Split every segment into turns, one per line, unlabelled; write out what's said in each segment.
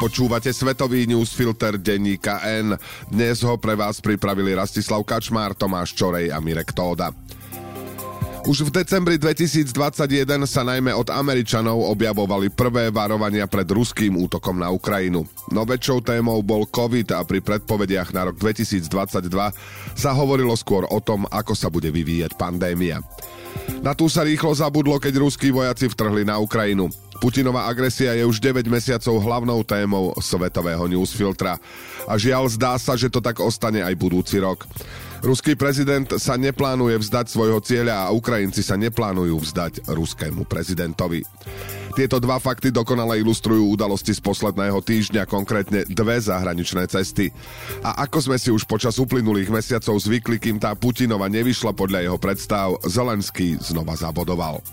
Počúvate svetový newsfilter denníka N. Dnes ho pre vás pripravili Rastislav Kačmár, Tomáš Čorej a Mirek Tóda. Už v decembri 2021 sa najmä od Američanov objavovali prvé varovania pred ruským útokom na Ukrajinu. No väčšou témou bol COVID a pri predpovediach na rok 2022 sa hovorilo skôr o tom, ako sa bude vyvíjať pandémia. Na tú sa rýchlo zabudlo, keď ruskí vojaci vtrhli na Ukrajinu. Putinová agresia je už 9 mesiacov hlavnou témou svetového newsfiltra. A žiaľ, zdá sa, že to tak ostane aj budúci rok. Ruský prezident sa neplánuje vzdať svojho cieľa a Ukrajinci sa neplánujú vzdať ruskému prezidentovi. Tieto dva fakty dokonale ilustrujú udalosti z posledného týždňa, konkrétne dve zahraničné cesty. A ako sme si už počas uplynulých mesiacov zvykli, kým tá Putinova nevyšla podľa jeho predstav, Zelenský znova zabodoval.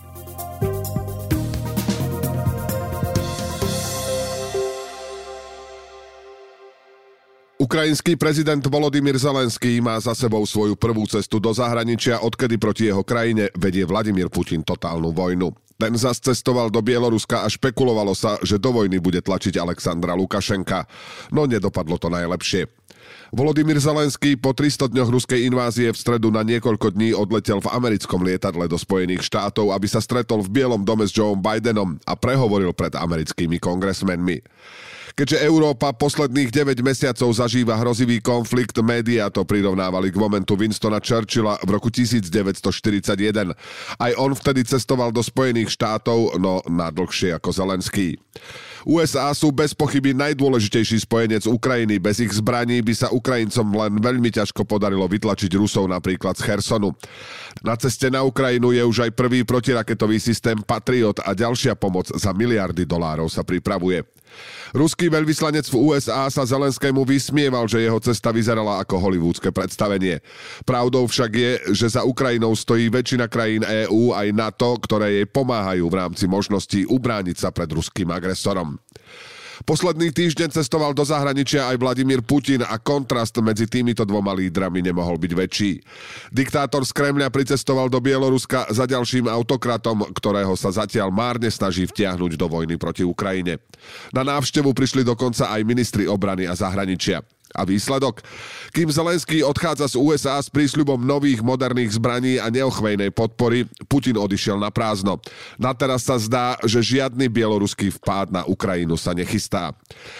Ukrajinský prezident Volodymyr Zelenský má za sebou svoju prvú cestu do zahraničia, odkedy proti jeho krajine vedie Vladimír Putin totálnu vojnu. Ten zas cestoval do Bieloruska a špekulovalo sa, že do vojny bude tlačiť Alexandra Lukašenka. No nedopadlo to najlepšie. Volodymyr Zelenský po 300 dňoch ruskej invázie v stredu na niekoľko dní odletel v americkom lietadle do Spojených štátov, aby sa stretol v Bielom dome s Joeom Bidenom a prehovoril pred americkými kongresmenmi. Keďže Európa posledných 9 mesiacov zažíva hrozivý konflikt, médiá to prirovnávali k momentu Winstona Churchilla v roku 1941. Aj on vtedy cestoval do Spojených štátov, no na dlhšie ako Zelenský. USA sú bez pochyby najdôležitejší spojenec Ukrajiny. Bez ich zbraní by sa Ukrajincom len veľmi ťažko podarilo vytlačiť Rusov napríklad z Hersonu. Na ceste na Ukrajinu je už aj prvý protiraketový systém Patriot a ďalšia pomoc za miliardy dolárov sa pripravuje. Ruský veľvyslanec v USA sa Zelenskému vysmieval, že jeho cesta vyzerala ako hollywoodske predstavenie. Pravdou však je, že za Ukrajinou stojí väčšina krajín EÚ aj NATO, ktoré jej pomáhajú v rámci možností ubrániť sa pred ruským agresorom. Posledný týždeň cestoval do zahraničia aj Vladimír Putin a kontrast medzi týmito dvoma lídrami nemohol byť väčší. Diktátor z Kremľa pricestoval do Bieloruska za ďalším autokratom, ktorého sa zatiaľ márne snaží vtiahnuť do vojny proti Ukrajine. Na návštevu prišli dokonca aj ministri obrany a zahraničia. A výsledok? Kým Zelenský odchádza z USA s prísľubom nových moderných zbraní a neochvejnej podpory, Putin odišiel na prázdno. Na teraz sa zdá, že žiadny bieloruský vpád na Ukrajinu sa nechystá.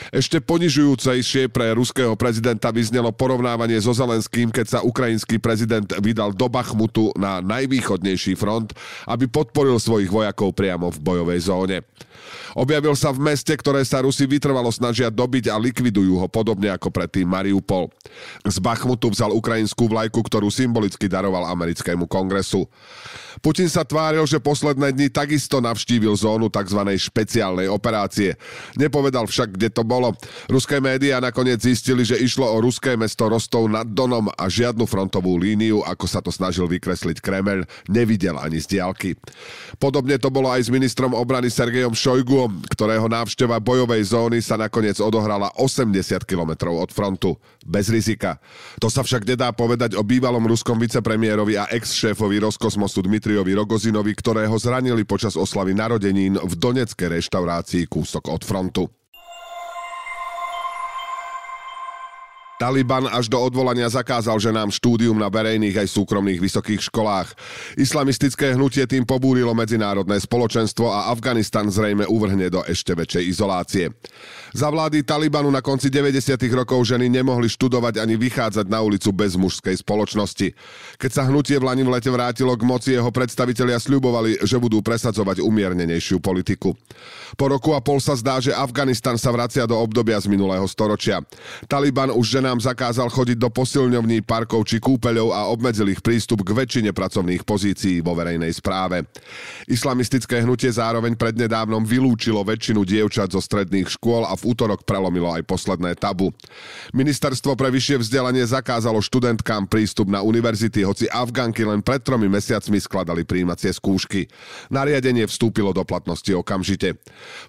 Ešte ponižujúcejšie pre ruského prezidenta vyznelo porovnávanie so Zelenským, keď sa ukrajinský prezident vydal do Bachmutu na najvýchodnejší front, aby podporil svojich vojakov priamo v bojovej zóne. Objavil sa v meste, ktoré sa Rusi vytrvalo snažia dobiť a likvidujú ho podobne ako predtým Mariupol. Z Bachmutu vzal ukrajinskú vlajku, ktorú symbolicky daroval americkému kongresu. Putin sa tváril, že posledné dni takisto navštívil zónu tzv. špeciálnej operácie. Nepovedal však, kde to bolo. Ruské médiá nakoniec zistili, že išlo o ruské mesto Rostov nad Donom a žiadnu frontovú líniu, ako sa to snažil vykresliť Kremel, nevidel ani z diálky. Podobne to bolo aj s ministrom obrany Sergejom Šojguom, ktorého návšteva bojovej zóny sa nakoniec odohrala 80 km od frontu, bez rizika. To sa však nedá povedať o bývalom ruskom vicepremiérovi a ex-šéfovi Roskosmosu Dmitri Dmitriovi Rogozinovi, ktorého zranili počas oslavy narodenín v doneckej reštaurácii kúsok od frontu. Taliban až do odvolania zakázal ženám štúdium na verejných aj súkromných vysokých školách. Islamistické hnutie tým pobúrilo medzinárodné spoločenstvo a Afganistan zrejme uvrhne do ešte väčšej izolácie. Za vlády Talibanu na konci 90. rokov ženy nemohli študovať ani vychádzať na ulicu bez mužskej spoločnosti. Keď sa hnutie v Lani v lete vrátilo k moci, jeho predstavitelia sľubovali, že budú presadzovať umiernenejšiu politiku. Po roku a pol sa zdá, že Afganistan sa vracia do obdobia z minulého storočia. Taliban už žena ženám zakázal chodiť do posilňovní, parkov či kúpeľov a obmedzil ich prístup k väčšine pracovných pozícií vo verejnej správe. Islamistické hnutie zároveň prednedávnom vylúčilo väčšinu dievčat zo stredných škôl a v útorok prelomilo aj posledné tabu. Ministerstvo pre vyššie vzdelanie zakázalo študentkám prístup na univerzity, hoci Afganky len pred tromi mesiacmi skladali príjmacie skúšky. Nariadenie vstúpilo do platnosti okamžite.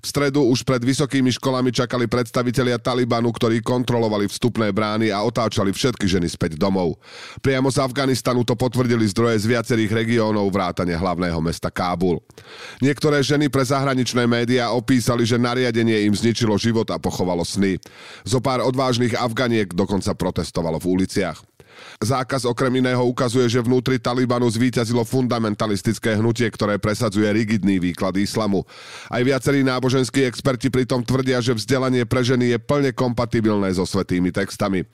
V stredu už pred vysokými školami čakali predstavitelia Talibanu, ktorí kontrolovali vstupné brány rány a otáčali všetky ženy späť domov. Priamo z Afganistanu to potvrdili zdroje z viacerých regiónov vrátane hlavného mesta Kábul. Niektoré ženy pre zahraničné médiá opísali, že nariadenie im zničilo život a pochovalo sny. Zo pár odvážnych Afganiek dokonca protestovalo v uliciach. Zákaz okrem iného ukazuje, že vnútri Talibanu zvíťazilo fundamentalistické hnutie, ktoré presadzuje rigidný výklad islamu. Aj viacerí náboženskí experti pritom tvrdia, že vzdelanie pre ženy je plne kompatibilné so svetými textami.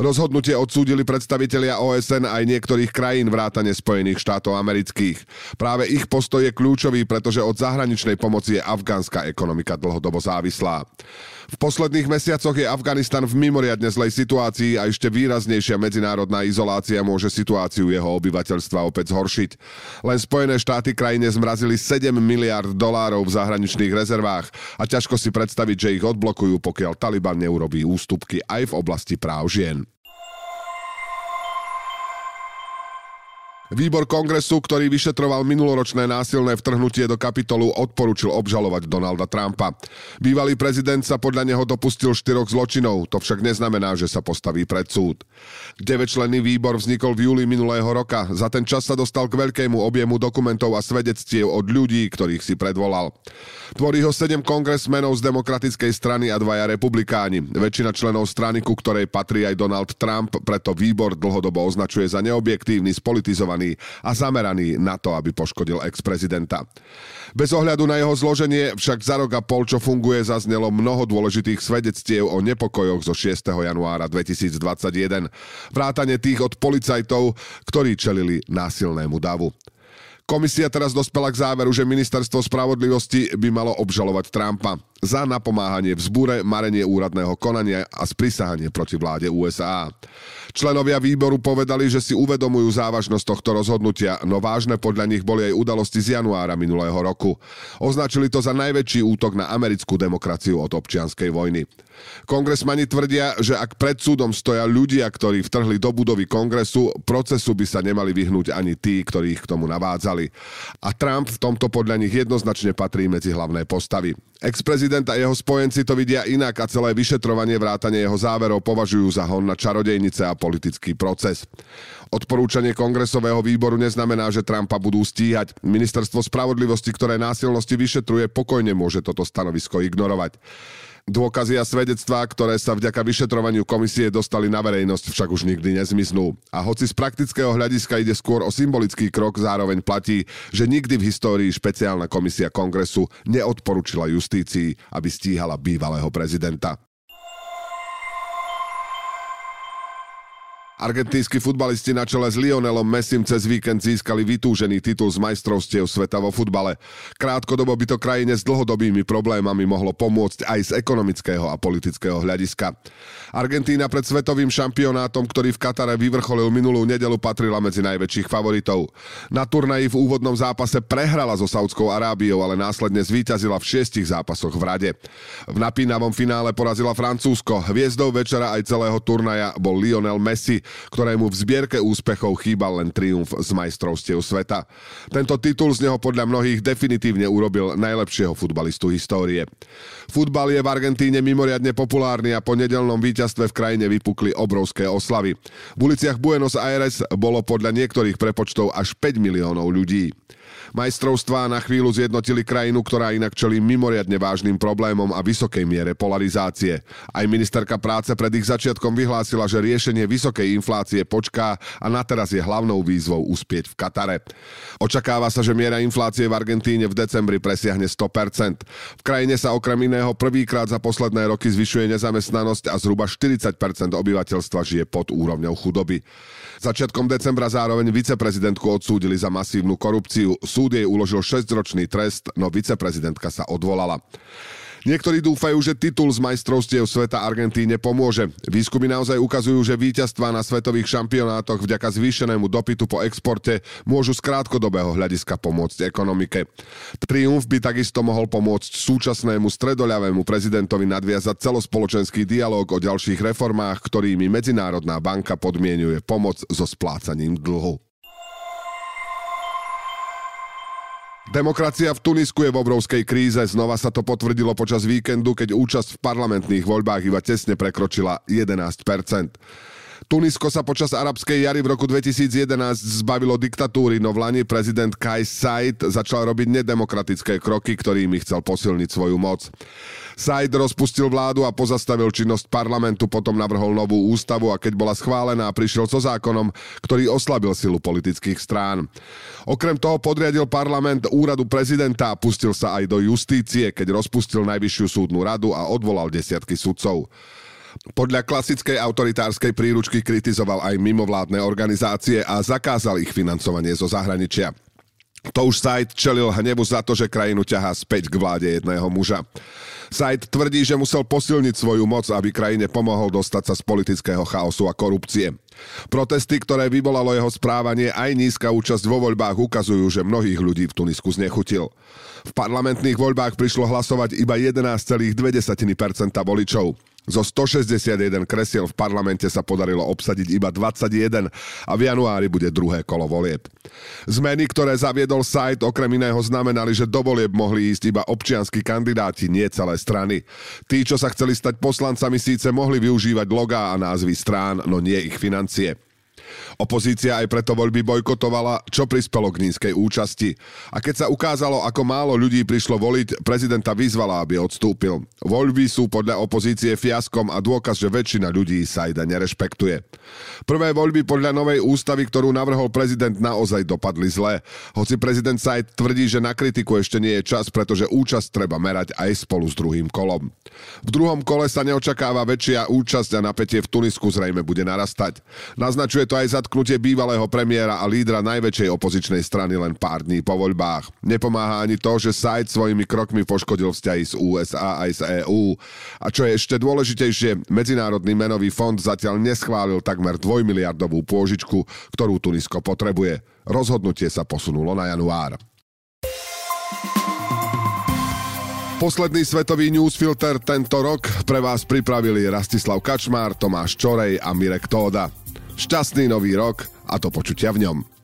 Rozhodnutie odsúdili predstavitelia OSN aj niektorých krajín vrátane Spojených štátov amerických. Práve ich postoj je kľúčový, pretože od zahraničnej pomoci je afgánska ekonomika dlhodobo závislá. V posledných mesiacoch je Afganistan v mimoriadne zlej situácii a ešte výraznejšia medzinárodná izolácia môže situáciu jeho obyvateľstva opäť zhoršiť. Len Spojené štáty krajine zmrazili 7 miliard dolárov v zahraničných rezervách a ťažko si predstaviť, že ich odblokujú, pokiaľ Taliban neurobí ústupky aj v oblasti práv žien. Výbor kongresu, ktorý vyšetroval minuloročné násilné vtrhnutie do kapitolu, odporučil obžalovať Donalda Trumpa. Bývalý prezident sa podľa neho dopustil štyroch zločinov, to však neznamená, že sa postaví pred súd. Devečlenný výbor vznikol v júli minulého roka. Za ten čas sa dostal k veľkému objemu dokumentov a svedectiev od ľudí, ktorých si predvolal. Tvorí ho sedem kongresmenov z demokratickej strany a dvaja republikáni. Väčšina členov strany, ku ktorej patrí aj Donald Trump, preto výbor dlhodobo označuje za neobjektívny, spolitizovaný organizovaný a zameraný na to, aby poškodil ex-prezidenta. Bez ohľadu na jeho zloženie však za rok a pol, čo funguje, zaznelo mnoho dôležitých svedectiev o nepokojoch zo 6. januára 2021. Vrátane tých od policajtov, ktorí čelili násilnému davu. Komisia teraz dospela k záveru, že ministerstvo spravodlivosti by malo obžalovať Trumpa za napomáhanie v zbure, marenie úradného konania a sprisahanie proti vláde USA. Členovia výboru povedali, že si uvedomujú závažnosť tohto rozhodnutia, no vážne podľa nich boli aj udalosti z januára minulého roku. Označili to za najväčší útok na americkú demokraciu od občianskej vojny. Kongresmani tvrdia, že ak pred súdom stoja ľudia, ktorí vtrhli do budovy kongresu, procesu by sa nemali vyhnúť ani tí, ktorí ich k tomu navádzali. A Trump v tomto podľa nich jednoznačne patrí medzi hlavné postavy. Ex-prezident a jeho spojenci to vidia inak a celé vyšetrovanie vrátane jeho záverov považujú za hon na čarodejnice a politický proces. Odporúčanie kongresového výboru neznamená, že Trumpa budú stíhať. Ministerstvo spravodlivosti, ktoré násilnosti vyšetruje, pokojne môže toto stanovisko ignorovať. Dôkazy a svedectvá, ktoré sa vďaka vyšetrovaniu komisie dostali na verejnosť, však už nikdy nezmiznú. A hoci z praktického hľadiska ide skôr o symbolický krok, zároveň platí, že nikdy v histórii špeciálna komisia kongresu neodporúčila justícii, aby stíhala bývalého prezidenta. Argentínsky futbalisti na čele s Lionelom Messim cez víkend získali vytúžený titul z majstrovstiev sveta vo futbale. Krátkodobo by to krajine s dlhodobými problémami mohlo pomôcť aj z ekonomického a politického hľadiska. Argentína pred svetovým šampionátom, ktorý v Katare vyvrcholil minulú nedelu, patrila medzi najväčších favoritov. Na turnaji v úvodnom zápase prehrala so Saudskou Arábiou, ale následne zvíťazila v šiestich zápasoch v rade. V napínavom finále porazila Francúzsko. Hviezdou večera aj celého turnaja bol Lionel Messi, ktorému v zbierke úspechov chýbal len triumf z majstrovstiev sveta. Tento titul z neho podľa mnohých definitívne urobil najlepšieho futbalistu histórie. Futbal je v Argentíne mimoriadne populárny a po nedelnom víťazstve v krajine vypukli obrovské oslavy. V uliciach Buenos Aires bolo podľa niektorých prepočtov až 5 miliónov ľudí. Majstrovstvá na chvíľu zjednotili krajinu, ktorá inak čelí mimoriadne vážnym problémom a vysokej miere polarizácie. Aj ministerka práce pred ich začiatkom vyhlásila, že riešenie vysokej inflácie počká a na teraz je hlavnou výzvou uspieť v Katare. Očakáva sa, že miera inflácie v Argentíne v decembri presiahne 100%. V krajine sa okrem iného prvýkrát za posledné roky zvyšuje nezamestnanosť a zhruba 40% obyvateľstva žije pod úrovňou chudoby. Začiatkom decembra zároveň viceprezidentku odsúdili za masívnu korupciu. Súd jej uložil 6-ročný trest, no viceprezidentka sa odvolala. Niektorí dúfajú, že titul z majstrovstiev sveta Argentíne pomôže. Výskumy naozaj ukazujú, že víťazstvá na svetových šampionátoch vďaka zvýšenému dopytu po exporte môžu z krátkodobého hľadiska pomôcť ekonomike. Triumf by takisto mohol pomôcť súčasnému stredoľavému prezidentovi nadviazať celospoločenský dialog o ďalších reformách, ktorými Medzinárodná banka podmienuje pomoc so splácaním dlhu. Demokracia v Tunisku je v obrovskej kríze. Znova sa to potvrdilo počas víkendu, keď účasť v parlamentných voľbách iba tesne prekročila 11 Tunisko sa počas arabskej jary v roku 2011 zbavilo diktatúry, no v Lani prezident Kais Said začal robiť nedemokratické kroky, ktorými chcel posilniť svoju moc. Said rozpustil vládu a pozastavil činnosť parlamentu, potom navrhol novú ústavu a keď bola schválená, prišiel so zákonom, ktorý oslabil silu politických strán. Okrem toho podriadil parlament úradu prezidenta a pustil sa aj do justície, keď rozpustil Najvyššiu súdnu radu a odvolal desiatky sudcov. Podľa klasickej autoritárskej príručky kritizoval aj mimovládne organizácie a zakázal ich financovanie zo zahraničia. To už Said čelil hnevu za to, že krajinu ťahá späť k vláde jedného muža. Said tvrdí, že musel posilniť svoju moc, aby krajine pomohol dostať sa z politického chaosu a korupcie. Protesty, ktoré vyvolalo jeho správanie aj nízka účasť vo voľbách ukazujú, že mnohých ľudí v Tunisku znechutil. V parlamentných voľbách prišlo hlasovať iba 11,2% voličov. Zo 161 kresiel v parlamente sa podarilo obsadiť iba 21 a v januári bude druhé kolo volieb. Zmeny, ktoré zaviedol sajt, okrem iného znamenali, že do volieb mohli ísť iba občianskí kandidáti, nie celé strany. Tí, čo sa chceli stať poslancami, síce mohli využívať logá a názvy strán, no nie ich financie. Opozícia aj preto voľby bojkotovala, čo prispelo k nízkej účasti. A keď sa ukázalo, ako málo ľudí prišlo voliť, prezidenta vyzvala, aby odstúpil. Voľby sú podľa opozície fiaskom a dôkaz, že väčšina ľudí Sajda nerešpektuje. Prvé voľby podľa novej ústavy, ktorú navrhol prezident, naozaj dopadli zle. Hoci prezident Sajd tvrdí, že na kritiku ešte nie je čas, pretože účasť treba merať aj spolu s druhým kolom. V druhom kole sa neočakáva väčšia účasť a napätie v Tunisku zrejme bude narastať. Naznačuje to aj za zatknutie bývalého premiéra a lídra najväčšej opozičnej strany len pár dní po voľbách. Nepomáha ani to, že Said svojimi krokmi poškodil vzťahy z USA aj z EÚ. A čo je ešte dôležitejšie, Medzinárodný menový fond zatiaľ neschválil takmer dvojmiliardovú pôžičku, ktorú Tunisko potrebuje. Rozhodnutie sa posunulo na január. Posledný svetový newsfilter tento rok pre vás pripravili Rastislav Kačmár, Tomáš Čorej a Mirek Tóda. Šťastný nový rok a to počutia v ňom.